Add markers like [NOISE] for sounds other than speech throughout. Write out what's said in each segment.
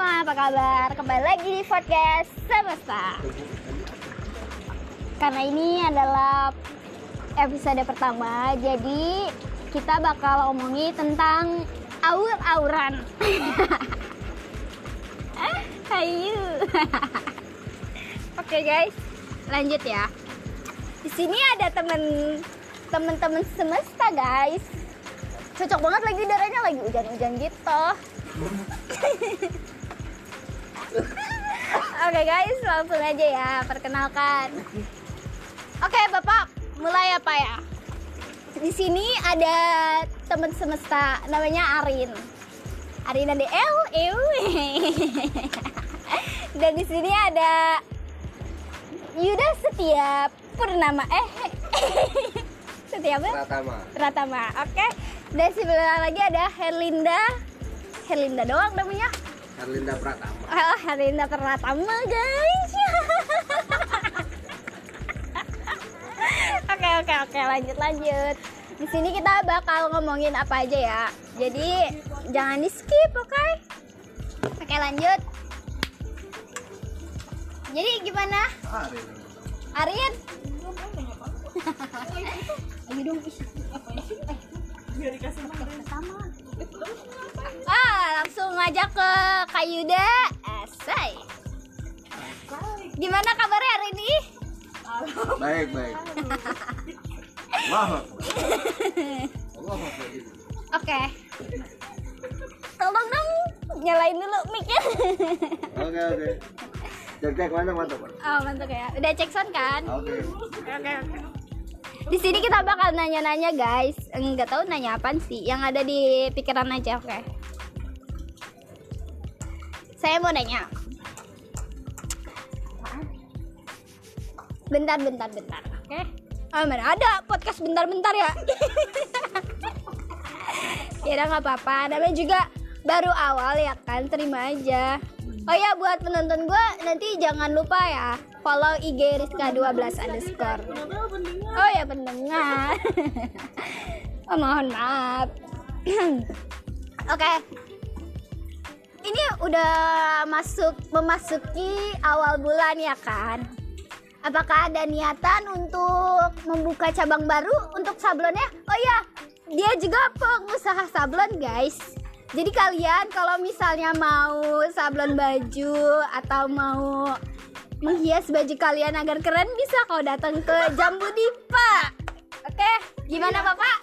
semua, apa kabar? Kembali lagi di podcast Semesta. Karena ini adalah episode pertama, jadi kita bakal omongi tentang aur-auran. [LAUGHS] Ayo. [LAUGHS] Oke guys, lanjut ya. Di sini ada temen temen-temen semesta guys. Cocok banget lagi udaranya lagi hujan-hujan gitu. [LAUGHS] Oke guys, langsung aja ya perkenalkan. Oke Bapak, mulai apa ya? Di sini ada teman semesta namanya Arin. Arin ada L, Ew. Dan di sini ada Yuda Setia Purnama. Eh, Setia apa? Pratama. Pratama. Oke. Dan sebelah lagi ada Herlinda. Herlinda doang namanya. Herlinda Pratama. Oh, Herlinda Pratama, guys. Oke, oke, oke, lanjut lanjut. Di sini kita bakal ngomongin apa aja ya. Jadi jangan di skip, oke? Oke, lanjut. Jadi gimana, Arin. Arin? Ayo dong, ih. Pertama. Ah, langsung ngajak ke Kak Yuda. Asai. Gimana kabarnya hari ini? Baik, baik. Wah. Oke. Tolong dong nyalain dulu mic-nya. Oke, oke. Cek cek mantap mantap. Pak. Oh, mantap ya. Udah cek sound kan? Oke. Oke, oke. Di sini kita bakal nanya-nanya, guys. Enggak tahu nanya apaan sih. Yang ada di pikiran aja, oke. Saya mau nanya. Bentar, bentar, bentar. Oke. Oh, mana ada podcast bentar-bentar ya? [LAUGHS] ya nggak apa-apa. Namanya juga baru awal ya kan. Terima aja. Oh ya buat penonton gue nanti jangan lupa ya follow IG Rizka 12 underscore. Oh ya pendengar. [LAUGHS] oh, mohon maaf. [CLEARS THROAT] Oke. Ini udah masuk memasuki awal bulan ya kan? Apakah ada niatan untuk membuka cabang baru untuk sablonnya? Oh ya, dia juga pengusaha sablon guys. Jadi kalian kalau misalnya mau sablon baju atau mau menghias baju kalian agar keren bisa kau datang ke Jambu Dipa. Oke, gimana Bapak?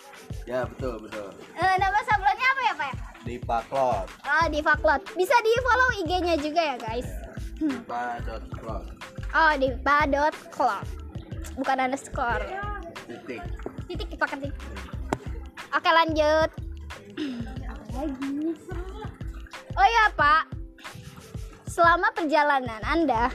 Ya betul betul. Eh, nama sablonnya apa ya Pak? Di Paklot. Oh, Diva Cloth. Bisa di follow IG-nya juga ya guys. Dipa dot cloth. Oh, diva.cloth. Bukan underscore. Titik. Titik pakai titik. Oke, lanjut. [CLEARS THROAT] Lagi. Oh ya, Pak. Selama perjalanan Anda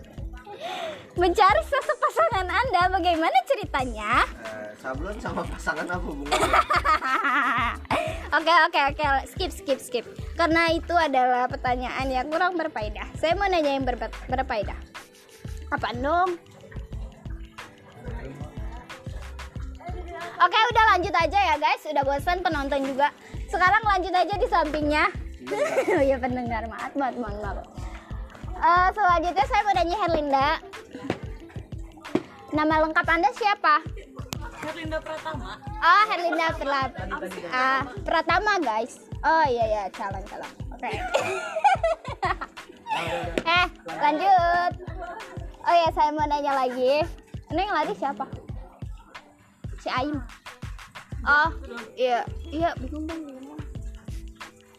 [LAUGHS] mencari sosok pasangan Anda, bagaimana ceritanya? Eh, sablon sama pasangan apa hubungannya? [LAUGHS] Oke oke oke skip skip skip karena itu adalah pertanyaan yang kurang berfaedah. Saya mau nanya yang berfaedah. Apa dong? Oke udah lanjut aja ya guys. Udah bosan penonton juga. Sekarang lanjut aja di sampingnya. Oh [LAUGHS] iya pendengar maaf maaf maaf. maaf. Eh, selanjutnya saya mau nanya Herlinda. Nama lengkap anda siapa? Herlinda Pratama. Oh, Herlinda Prat ah, Pratama, guys. Oh iya ya, calon calon. Oke. [LAUGHS] eh, lanjut. Oh ya, saya mau nanya lagi. Ini yang lari siapa? Si Aim. Oh, iya, iya, bingung bingung.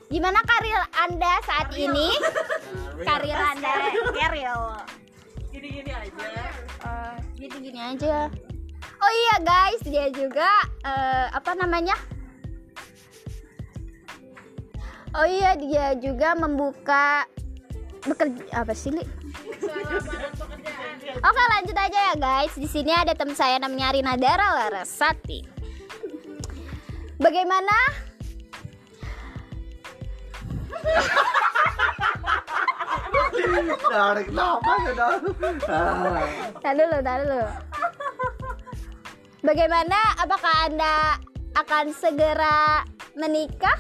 Gimana karir Anda saat ini? [LAUGHS] Karir Anda, karir. Gini-gini aja. Eh, jadi gini aja. Oh iya guys, dia juga eh, apa namanya? Oh iya, dia juga membuka bekerja apa sih, Li? Oke, lanjut aja ya guys. Di sini ada teman saya namanya Rina Dara Larasati. Bagaimana? Ya dong. Ah. Tahan dulu, tahan dulu. Bagaimana? Apakah Anda akan segera menikah?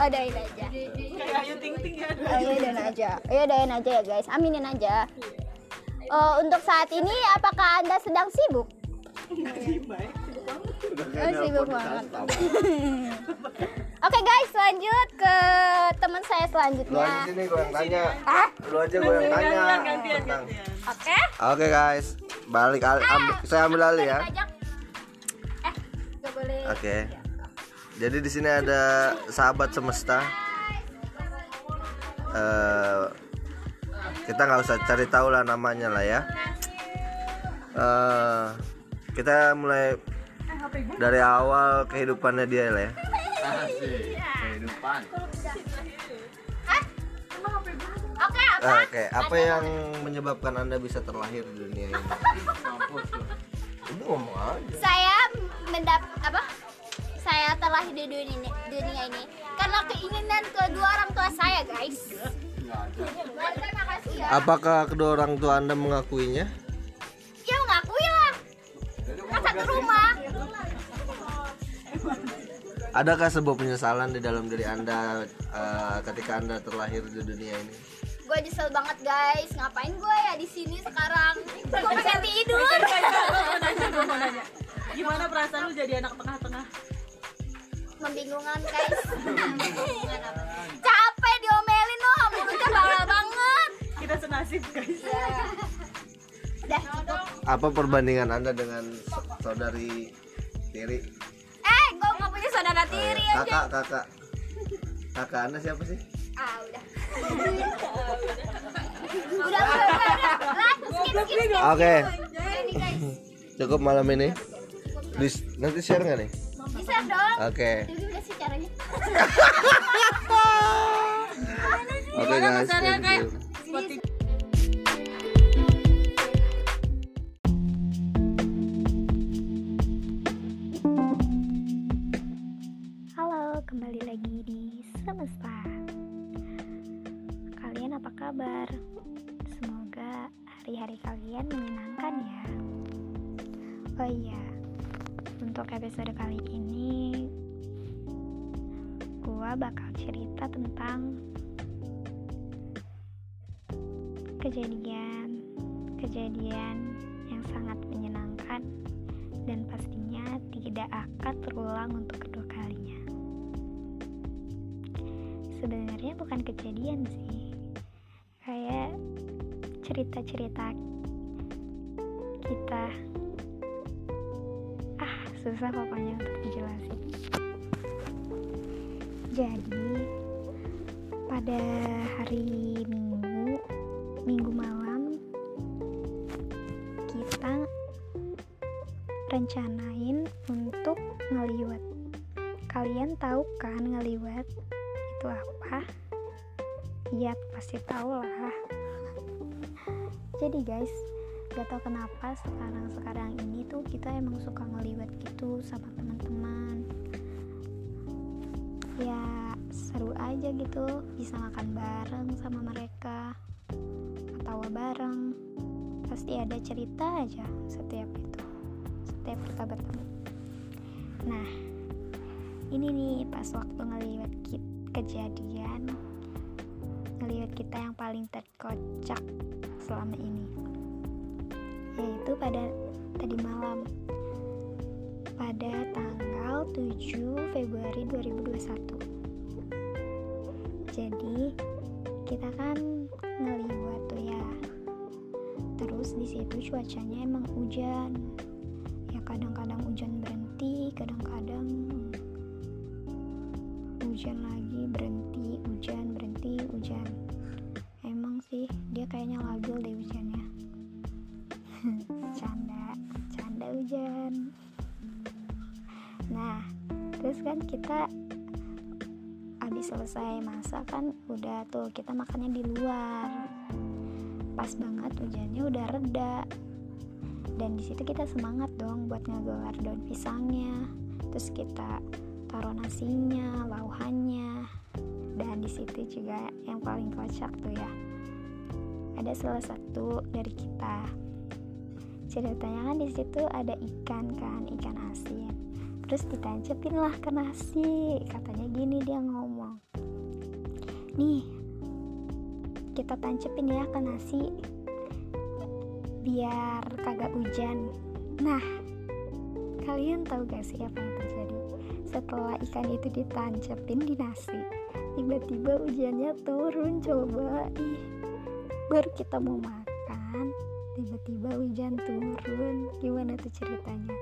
Oh, doain aja. Kayak Ayu Ting Ting ya. Oh, iya doain aja. Iya doain aja ya guys. Aminin aja. Oh, untuk saat ini apakah anda sedang sibuk? Oh, sibuk banget. Oke guys, lanjut ke teman saya Lu aja selanjutnya. sini gue yang tanya. Ah, Lu aja gue yang tanya. Oke. Oke guys, balik al- ambil, saya ambil alih ya. Eh, boleh. Oke. Jadi di sini ada sahabat semesta. Eh, kita nggak usah cari tahu lah namanya lah ya. Eh, kita mulai dari awal kehidupannya dia lah ya. Oke, apa? Eh, Oke, apa yang menyebabkan anda bisa terlahir di dunia ini? Udah ngomong aja. Saya mendap apa? Saya terlahir di dunia ini, dunia ini karena keinginan kedua orang tua saya, guys. Terima kasih ya. Apakah kedua orang tua anda mengakuinya? Adakah sebuah penyesalan di dalam diri anda eh, ketika anda terlahir di dunia ini? Gue nyesel banget guys. Ngapain gue ya di sini sekarang? Gue pengen tidur. Gimana perasaan lu jadi anak tengah-tengah? Membingungkan guys. Capek diomelin loh. Mulutnya bawel banget. Kita senasib guys. Udah cukup. Apa perbandingan anda dengan sa- saudari tiri? Aja. Kakak, kakak. Kakak anda siapa sih? Ah, udah. udah, udah, udah. Oke, Ini guys. cukup malam ini. Dis- nanti share nggak nih? Bisa dong. Oke, Jadi udah sih caranya. [LAUGHS] oke guys. Thank you. Kalian menyenangkan ya. Oh iya, untuk episode kali ini gua bakal cerita tentang kejadian kejadian yang sangat menyenangkan dan pastinya tidak akan terulang untuk kedua kalinya. Sebenarnya bukan kejadian sih, kayak cerita-cerita kita. Ah, susah pokoknya untuk dijelasin. Jadi, pada hari Minggu, Minggu malam, kita rencanain untuk ngeliwat. Kalian tahu kan ngeliwat itu apa? Iya, pasti tahu lah. [LAUGHS] Jadi guys, gak tau kenapa sekarang-sekarang ini tuh kita emang suka ngeliwat gitu sama teman-teman. Ya seru aja gitu, bisa makan bareng sama mereka, ketawa bareng. Pasti ada cerita aja setiap itu setiap kita bertemu. Nah, ini nih pas waktu ngeliat ki- kejadian ngeliat kita yang paling terkocak selama ini, yaitu pada tadi malam pada tanggal 7 Februari 2021. Jadi kita kan ngeliwat tuh ya. Terus di situ cuacanya emang hujan ya kadang-kadang hujan berhenti kadang-kadang hujan lagi berhenti hujan berhenti hujan kita habis selesai masak kan udah tuh kita makannya di luar. Pas banget hujannya udah reda. Dan di situ kita semangat dong buat ngegelar daun pisangnya. Terus kita taruh nasinya lauhannya. Dan di situ juga yang paling kocak tuh ya ada salah satu dari kita. Ceritanya kan di situ ada ikan kan ikan asin terus ditancepin lah ke nasi. Katanya gini dia ngomong. Nih kita tancepin ya ke nasi biar kagak hujan. Nah kalian tahu gak sih apa yang terjadi? Setelah ikan itu ditancepin di nasi tiba-tiba hujannya turun coba. Ih baru kita mau makan tiba-tiba hujan turun. Gimana tuh ceritanya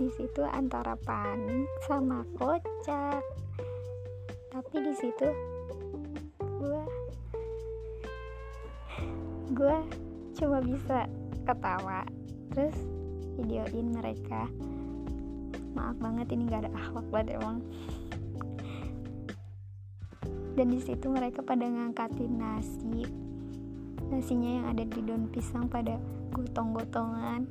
di situ antara panik sama kocak. Tapi di situ gua gua cuma bisa ketawa. Terus videoin mereka. Maaf banget ini gak ada akhlak banget emang. Dan di situ mereka pada ngangkatin nasi. Nasinya yang ada di daun pisang pada gotong-gotongan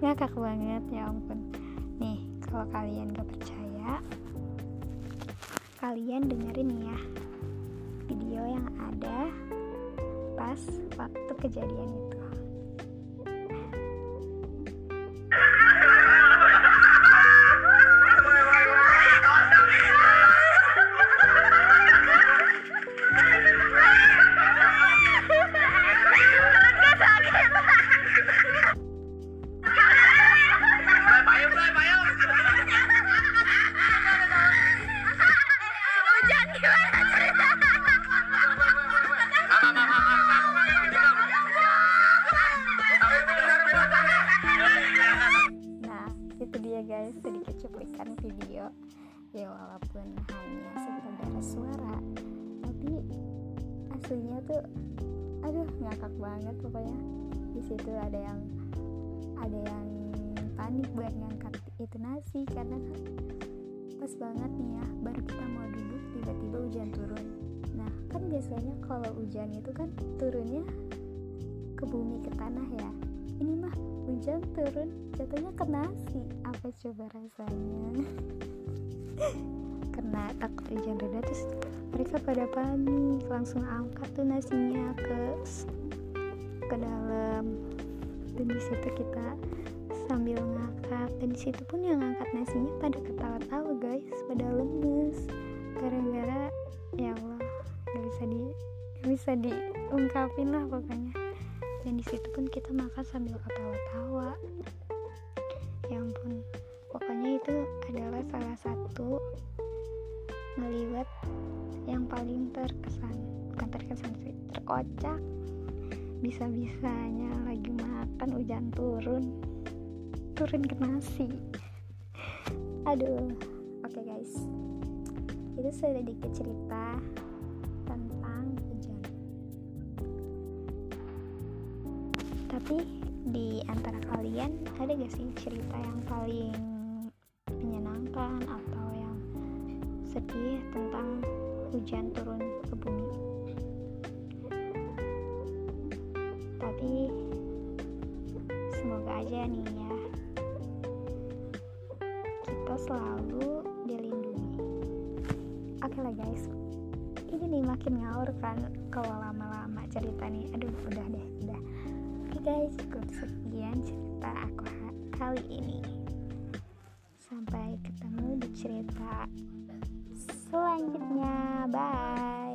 ngakak banget. Ya ampun. Nih kalau kalian gak percaya kalian dengerin ya. Video yang ada pas waktu kejadian itu dia guys sedikit cuplikan video. Ya walaupun hanya sekedar suara, tapi aslinya tuh aduh ngakak banget pokoknya. Di situ ada yang ada yang panik buat ngangkat itu nasi karena kan pas banget nih ya baru kita mau duduk tiba-tiba hujan turun. Nah, kan biasanya kalau hujan itu kan turunnya ke bumi ke tanah ya. Hujan turun. Jatuhnya ke nasi. Apa coba rasanya. [LAUGHS] Karena takut hujan reda terus mereka pada panik. Langsung angkat tuh nasinya ke ke dalam. Dan di situ kita sambil ngakak dan di situ pun yang ngangkat nasinya pada ketawa-tawa guys. Pada lemes. Gara-gara ya Allah nggak bisa di nggak bisa diungkapin lah pokoknya dan di situ pun kita makan sambil ketawa-tawa. Ya ampun. Pokoknya itu adalah salah satu ngeliwat yang paling terkesan. Bukan terkesan sih terkocak. Bisa-bisanya lagi makan hujan turun. Turun ke nasi. Aduh. Oke guys. Itu sedikit cerita tapi di antara kalian ada gak sih cerita yang paling menyenangkan atau yang sedih tentang hujan turun ke bumi? Tapi semoga aja nih ya kita selalu dilindungi. Oke lah guys ini nih makin ngawur kan kalau lama-lama cerita nih. Aduh udah deh udah guys cukup sekian cerita aku kali ini. Sampai ketemu di cerita selanjutnya. Bye